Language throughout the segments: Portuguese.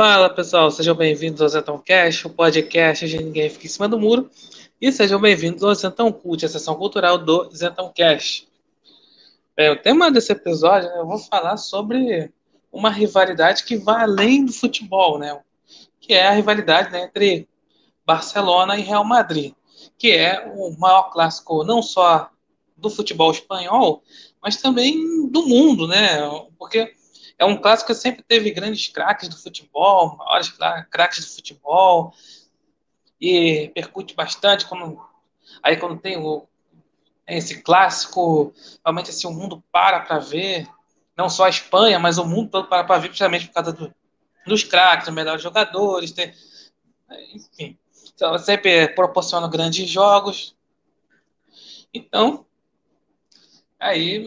Fala pessoal, sejam bem-vindos ao Zentão Cash, o podcast de Ninguém Fica em Cima do Muro. E sejam bem-vindos ao Zentão Cult, a sessão cultural do Zentão Cash. Bem, o tema desse episódio, né, eu vou falar sobre uma rivalidade que vai além do futebol, né? Que é a rivalidade né, entre Barcelona e Real Madrid, que é o maior clássico não só do futebol espanhol, mas também do mundo, né? Porque é um clássico que sempre teve grandes craques do futebol, maiores craques do futebol, e percute bastante quando, aí quando tem o, esse clássico, realmente assim, o mundo para para ver, não só a Espanha, mas o mundo todo para para ver, principalmente por causa do, dos craques, dos melhores jogadores, tem, enfim, então, sempre proporciona grandes jogos. Então, aí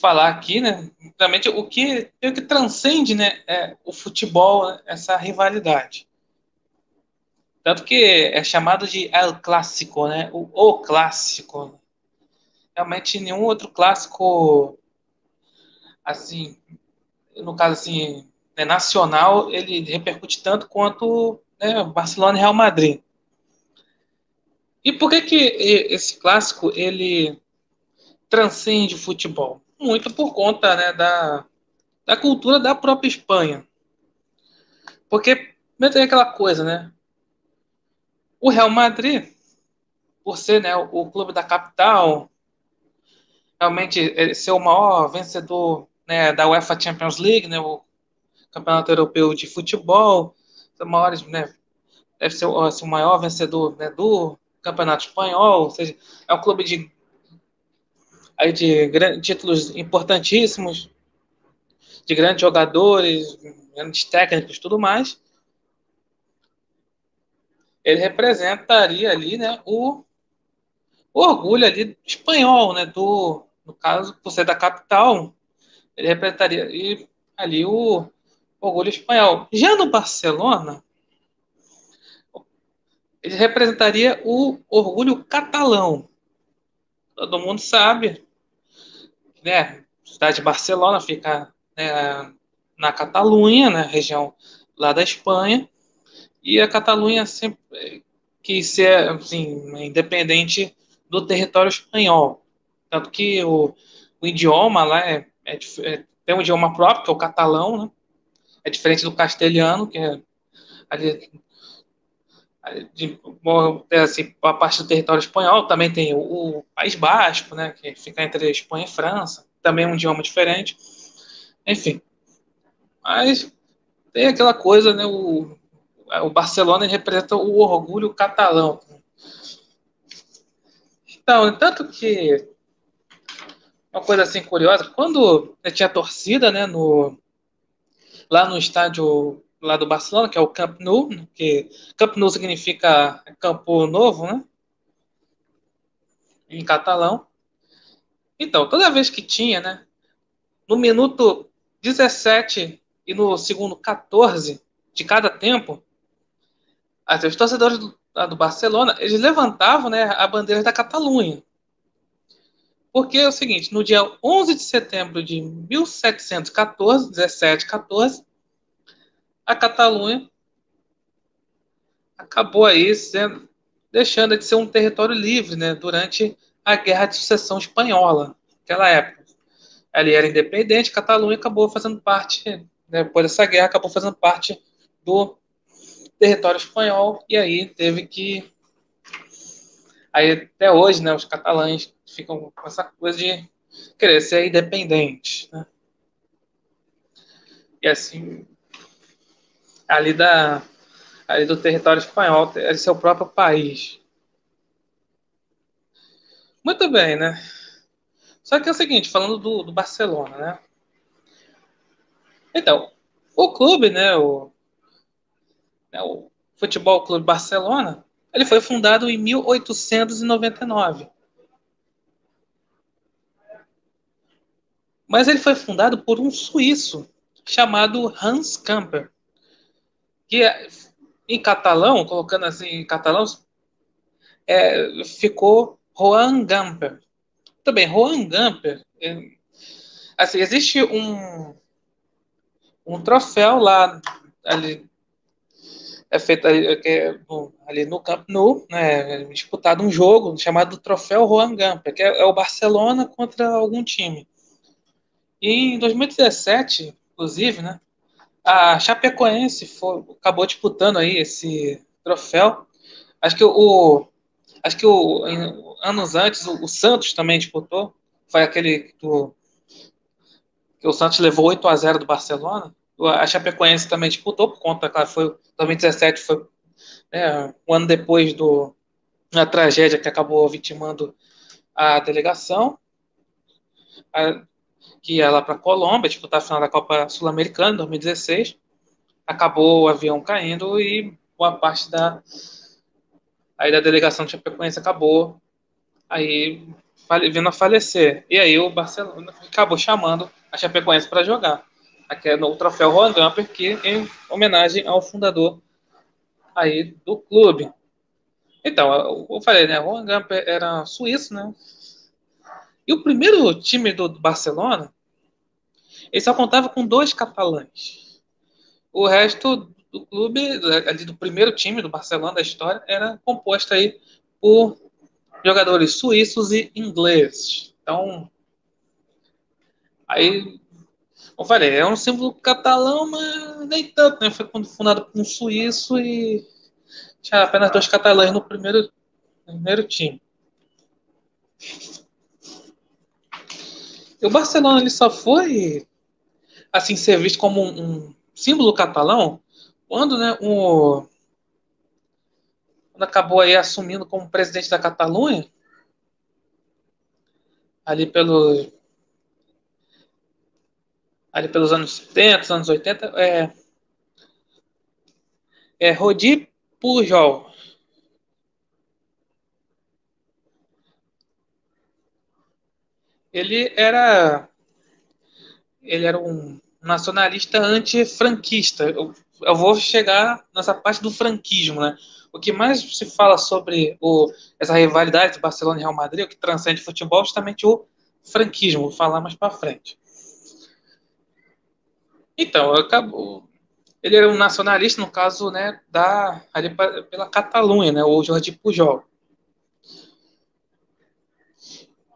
falar aqui, né? Realmente o que, o que transcende, né, é o futebol, essa rivalidade. Tanto que é chamado de El Clássico, né? O, o clássico. Realmente nenhum outro clássico assim, no caso assim, né, nacional, ele repercute tanto quanto né, Barcelona e Real Madrid. E por que que esse clássico ele transcende o futebol? Muito por conta né, da, da cultura da própria Espanha. Porque tem aquela coisa, né? O Real Madrid, por ser né, o clube da capital, realmente ser o maior vencedor né, da UEFA Champions League, né, o Campeonato Europeu de Futebol, maiores, né, deve ser assim, o maior vencedor né, do Campeonato Espanhol, ou seja, é um clube de aí de títulos importantíssimos, de grandes jogadores, grandes técnicos tudo mais, ele representaria ali né, o, o orgulho ali espanhol, né, do, no caso, por ser da capital, ele representaria ali, ali o orgulho espanhol. Já no Barcelona, ele representaria o orgulho catalão. Todo mundo sabe né, cidade de Barcelona fica né, na Catalunha, na região lá da Espanha, e a Catalunha sempre quis ser assim, independente do território espanhol. Tanto que o, o idioma lá é, é, é, tem um idioma próprio, que é o catalão, né? é diferente do castelhano, que é ali, de, assim, a parte do território espanhol, também tem o, o, País Basco, né, que fica entre Espanha e França, também um idioma diferente. Enfim, mas tem aquela coisa, né, o, o Barcelona representa o orgulho catalão. Então, tanto que uma coisa assim curiosa, quando tinha torcida, né, no, lá no estádio lá do Barcelona, que é o Camp Nou, que Camp Nou significa campo novo, né? Em catalão. Então, toda vez que tinha, né? No minuto 17 e no segundo 14 de cada tempo, os torcedores do, do Barcelona, eles levantavam né, a bandeira da Catalunha. Porque é o seguinte, no dia 11 de setembro de 1714, 17, 14, a Catalunha acabou aí sendo, deixando de ser um território livre, né, durante a Guerra de Sucessão Espanhola, naquela época. Ali era independente, Catalunha acabou fazendo parte, né, depois dessa guerra, acabou fazendo parte do território espanhol, e aí teve que. Aí até hoje, né, os catalães ficam com essa coisa de querer ser independente. Né? E assim, ali, da, ali do território espanhol, é seu próprio país. Muito bem, né? Só que é o seguinte, falando do, do Barcelona, né? Então, o clube, né, o, né, o Futebol Clube Barcelona, ele foi fundado em 1899. Mas ele foi fundado por um suíço chamado Hans Camper que é, em catalão, colocando assim em catalão, é, ficou Juan Gamper. Também, Juan Gamper, é, assim, existe um, um troféu lá ali é feito ali, é, ali no Camp Nou, né, disputado um jogo chamado Troféu Juan Gamper, que é, é, o Barcelona contra algum time. E em 2017, inclusive, né, a Chapecoense foi, acabou disputando aí esse troféu. Acho que o acho que o, anos antes o, o Santos também disputou. Foi aquele do, que o Santos levou 8 a 0 do Barcelona. A Chapecoense também disputou por conta, claro, foi 2017 foi né, um ano depois do a tragédia que acabou vitimando a delegação, a, que ia lá para Colômbia disputar a final da Copa Sul-Americana 2016. Acabou o avião caindo e boa parte da aí da delegação de Chapecoense acabou aí vindo a falecer. E aí o Barcelona acabou chamando a Chapecoense para jogar. Aqui é no troféu Juan Gamper, que em homenagem ao fundador aí do clube. Então, eu falei, né? Juan Gamper era suíço, né? E o primeiro time do Barcelona, ele só contava com dois catalães. O resto do clube, ali do primeiro time do Barcelona da história, era composto aí por jogadores suíços e ingleses. Então, aí, como falei, é um símbolo catalão, mas nem tanto, né? Foi fundado por um suíço e tinha apenas dois catalães no primeiro, no primeiro time. O Barcelona ele só foi assim ser visto como um, um símbolo catalão quando, né, o quando acabou aí assumindo como presidente da Catalunha, ali pelo ali pelos anos 70, anos 80, é, é Rodi Pujol. Ele era ele era um nacionalista antifranquista. Eu, eu vou chegar nessa parte do franquismo, né? o que mais se fala sobre o, essa rivalidade de Barcelona e Real Madrid, o que transcende futebol, é justamente o franquismo. Vou falar mais para frente. Então, acabo, ele era um nacionalista, no caso, né, da, ali pela Catalunha, né, o Jordi Pujol.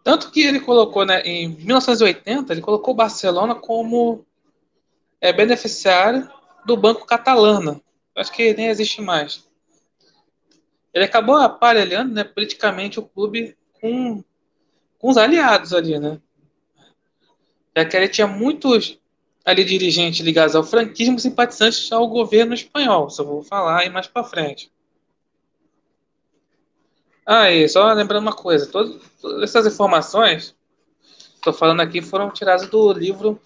Tanto que ele colocou, né, em 1980, ele colocou Barcelona como é, beneficiário do Banco Catalana. Acho que nem existe mais ele acabou aparelhando né, politicamente o clube com, com os aliados ali, né? Já que ele tinha muitos ali dirigentes ligados ao franquismo simpatizantes ao governo espanhol. Só vou falar aí mais para frente. Ah, e só lembrando uma coisa, todas, todas essas informações estou falando aqui foram tiradas do livro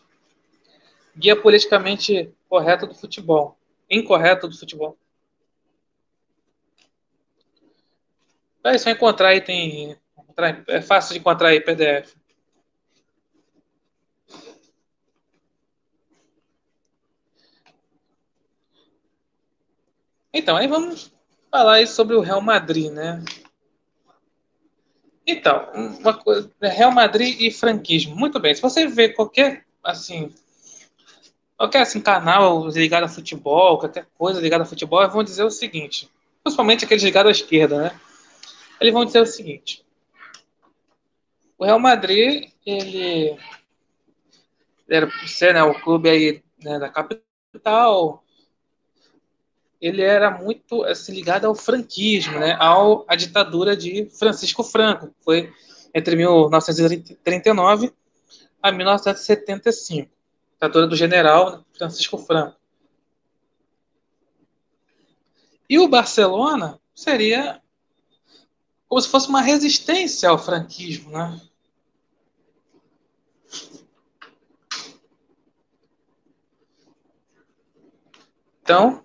Guia Politicamente Correto do Futebol. Incorreto do Futebol. É só encontrar aí, tem. É fácil de encontrar aí PDF. Então, aí vamos falar aí sobre o Real Madrid, né? Então, uma coisa, Real Madrid e franquismo. Muito bem, se você ver qualquer, assim, qualquer assim, canal ligado a futebol, qualquer coisa ligada a futebol, vão dizer o seguinte, principalmente aqueles ligados à esquerda, né? eles vão dizer o seguinte: o Real Madrid, ele era ser né, o clube aí né, da capital, ele era muito assim, ligado ao franquismo, né, ao, à ditadura de Francisco Franco, foi entre 1939 a 1975, ditadura do general Francisco Franco. E o Barcelona seria como se fosse uma resistência ao franquismo, né? Então,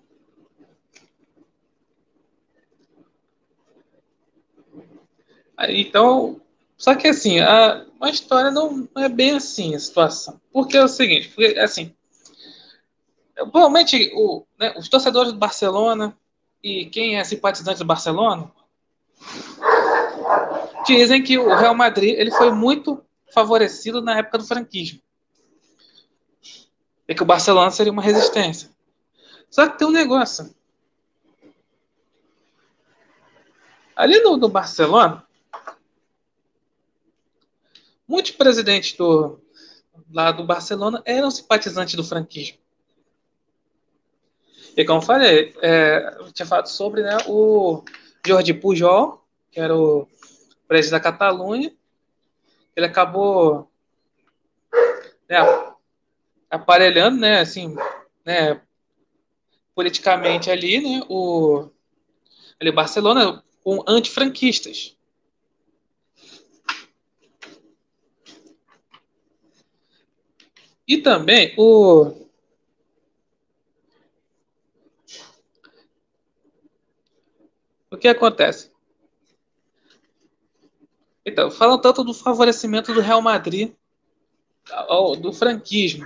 então, só que assim, a, a história não é bem assim a situação. Porque é o seguinte, porque, assim, provavelmente o, né, os torcedores do Barcelona e quem é simpatizante do Barcelona Dizem que o Real Madrid ele foi muito favorecido na época do franquismo. E que o Barcelona seria uma resistência. Só que tem um negócio. Ali no, no Barcelona, muitos presidentes do, lá do Barcelona eram simpatizantes do franquismo. E como falei, é, eu tinha falado sobre né, o Jordi Pujol, que era o presidente da Catalunha. Ele acabou né, aparelhando, né, assim, né, politicamente ali, né, o ali Barcelona com antifranquistas. E também o O que acontece? Então, falam tanto do favorecimento do Real Madrid, do franquismo.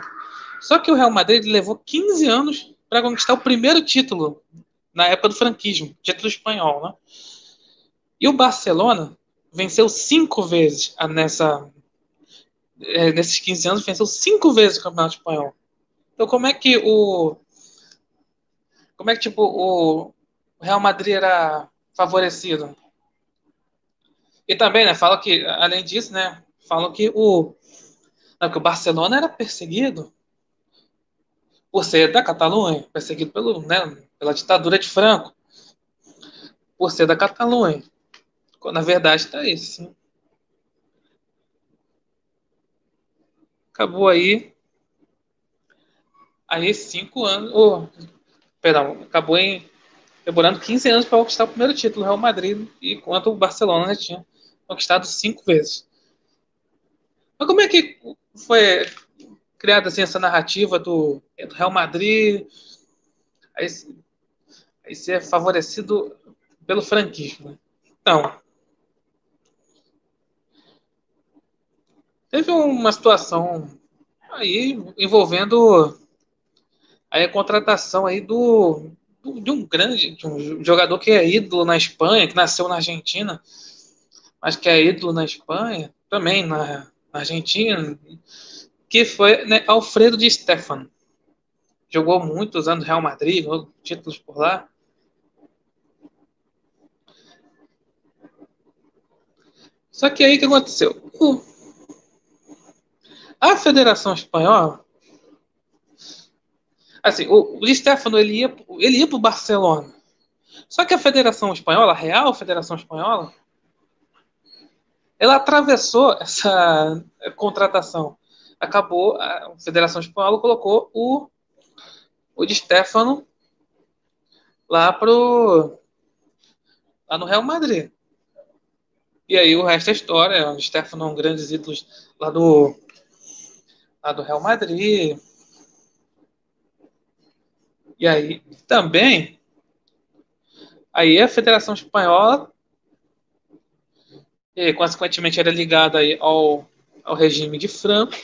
Só que o Real Madrid levou 15 anos para conquistar o primeiro título na época do franquismo, título espanhol, né? E o Barcelona venceu cinco vezes nessa é, nesses 15 anos venceu cinco vezes o Campeonato Espanhol. Então como é que o como é que tipo o Real Madrid era favorecido. E também, né, fala que, além disso, né, falam que o, né, que o Barcelona era perseguido por ser da Catalunha, perseguido pelo, né, pela ditadura de Franco, por ser da Catalunha. Na verdade, está isso. Acabou aí. Aí, cinco anos. Oh, perdão, acabou em demorando 15 anos para conquistar o primeiro título, Real Madrid, enquanto o Barcelona já tinha conquistado cinco vezes. Mas como é que foi criada assim, essa narrativa do, do Real Madrid aí, aí ser favorecido pelo franquismo? Né? Então, teve uma situação aí envolvendo aí a contratação aí do de um grande de um jogador que é ídolo na Espanha, que nasceu na Argentina, mas que é ídolo na Espanha, também na, na Argentina, que foi né, Alfredo de Stefano. Jogou muitos anos no Real Madrid, títulos por lá. Só que aí o que aconteceu? A Federação Espanhola Assim, o, o Stefano ele ia, ele ia para o Barcelona. Só que a Federação Espanhola, a Real Federação Espanhola, ela atravessou essa contratação. Acabou, a Federação Espanhola colocou o, o Di Stefano lá pro lá no Real Madrid. E aí o resto é história. O Stefano é um grande ídolo lá do lá do Real Madrid. E aí também aí a Federação Espanhola e, consequentemente era ligada aí ao, ao regime de Franco.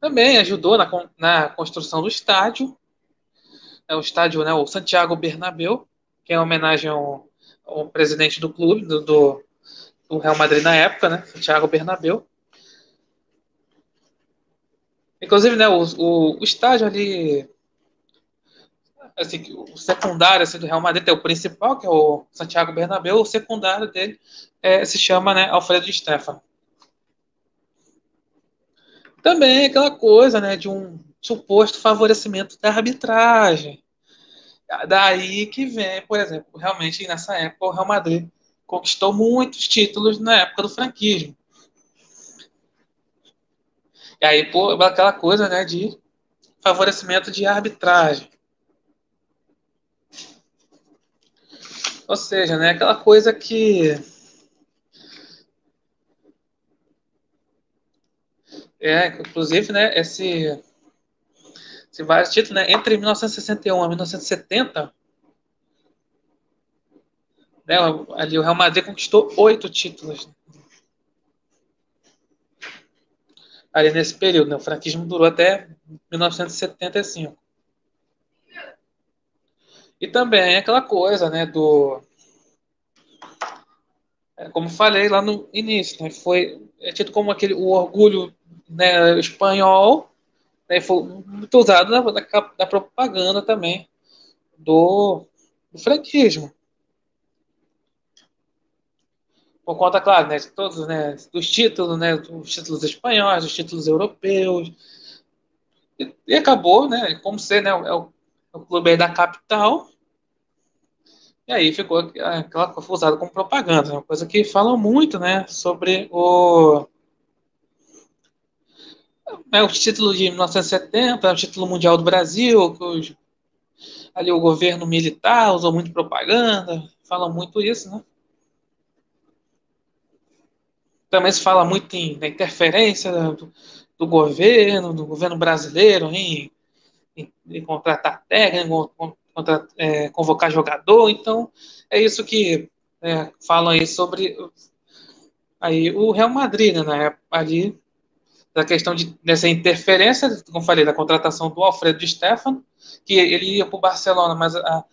Também ajudou na, na construção do estádio. É o estádio né, o Santiago Bernabéu que é uma homenagem ao, ao presidente do clube do, do, do Real Madrid na época né Santiago Bernabéu Inclusive, né, o, o, o estádio ali assim, o secundário assim, do Real Madrid é o principal, que é o Santiago Bernabéu, o secundário dele é, se chama né, Alfredo Stefano. Também aquela coisa né, de um suposto favorecimento da arbitragem. Daí que vem, por exemplo, realmente nessa época o Real Madrid conquistou muitos títulos na época do franquismo. E aí, pô, aquela coisa né, de favorecimento de arbitragem. Ou seja, né, aquela coisa que é, inclusive, né, esse, esse vários títulos, né, entre 1961 e 1970, né, ali o Real Madrid conquistou oito títulos. Ali nesse período, né, o franquismo durou até 1975. E também aquela coisa, né, do é, como falei lá no início, né, foi é tido como aquele o orgulho né, espanhol, né, foi muito usado na, na, na propaganda também do, do franquismo. Por conta, claro, né, de todos, né, dos títulos, né, dos títulos espanhóis, dos títulos europeus. E, e acabou, né, como ser, né, é o, é o clube da capital, e aí ficou aquela foi usada como propaganda, uma coisa que falam muito, né, sobre o é o título de 1970, é o título mundial do Brasil, que os, ali o governo militar usou muito propaganda, falam muito isso, né? Também se fala muito em, na interferência do, do governo, do governo brasileiro em, em, em contratar técnico, contra, é, convocar jogador. Então, é isso que é, falam aí sobre aí o Real Madrid, né? Ali da questão de, dessa interferência, como falei, da contratação do Alfredo de Stefano, que ele ia para o Barcelona, mas a,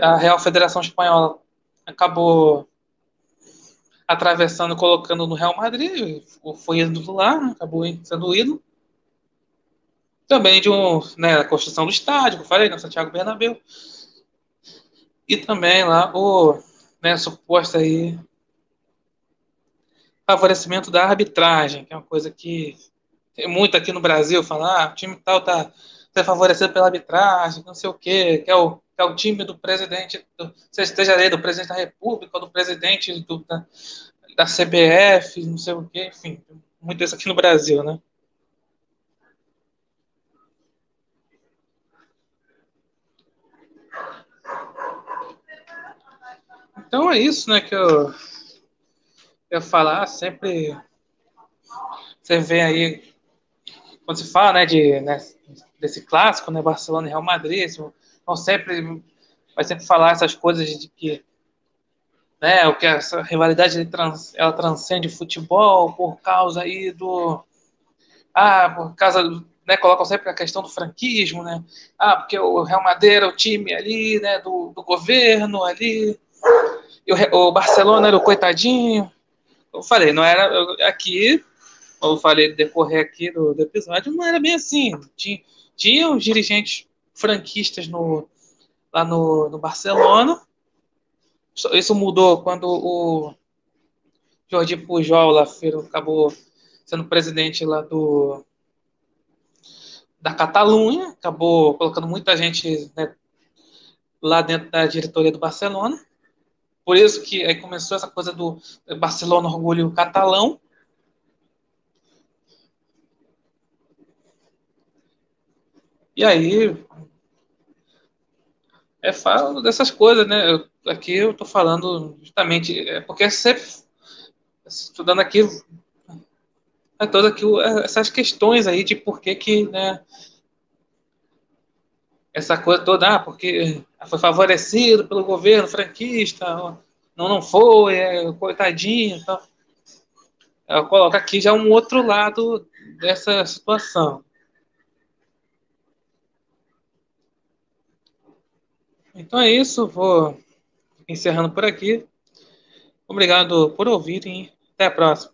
a Real Federação Espanhola acabou atravessando, colocando no Real Madrid, foi indo lá, né? acabou sendo ídolo. Também de um, né, a construção do estádio, que eu falei, no Santiago Bernabéu. E também lá o, né, suposto aí favorecimento da arbitragem, que é uma coisa que tem muito aqui no Brasil, falar, ah, o time tal tá ser favorecido pela arbitragem, não sei o quê, que é o, é o time do presidente, do, ele do presidente da República, do presidente do, da, da CBF, não sei o quê, enfim, muito isso aqui no Brasil, né? Então é isso, né, que eu eu falar sempre você vê aí quando se fala, né, de né, desse clássico, né, Barcelona e Real Madrid, vão sempre vai sempre falar essas coisas de que né, o que essa rivalidade trans, ela transcende futebol por causa aí do ah, por causa né, colocam sempre a questão do franquismo, né? Ah, porque o Real Madrid era o time ali, né, do, do governo ali, e o, o Barcelona era o coitadinho. Eu falei, não era aqui, eu falei decorrer aqui do, do episódio, não era bem assim. Tinha, tinha os dirigentes franquistas no, lá no, no Barcelona. Isso mudou quando o Jordi Pujol lá acabou sendo presidente lá do da Catalunha, acabou colocando muita gente né, lá dentro da diretoria do Barcelona. Por isso que aí começou essa coisa do Barcelona orgulho catalão. E aí é falo dessas coisas, né? Eu, aqui eu tô falando justamente é porque sempre estudando aqui é todas aqui essas questões aí de por que que, né, essa coisa toda, ah, porque foi favorecido pelo governo franquista, não, não foi, é, coitadinho. Então, eu coloco aqui já um outro lado dessa situação. Então é isso, vou encerrando por aqui. Obrigado por ouvirem. Até a próxima.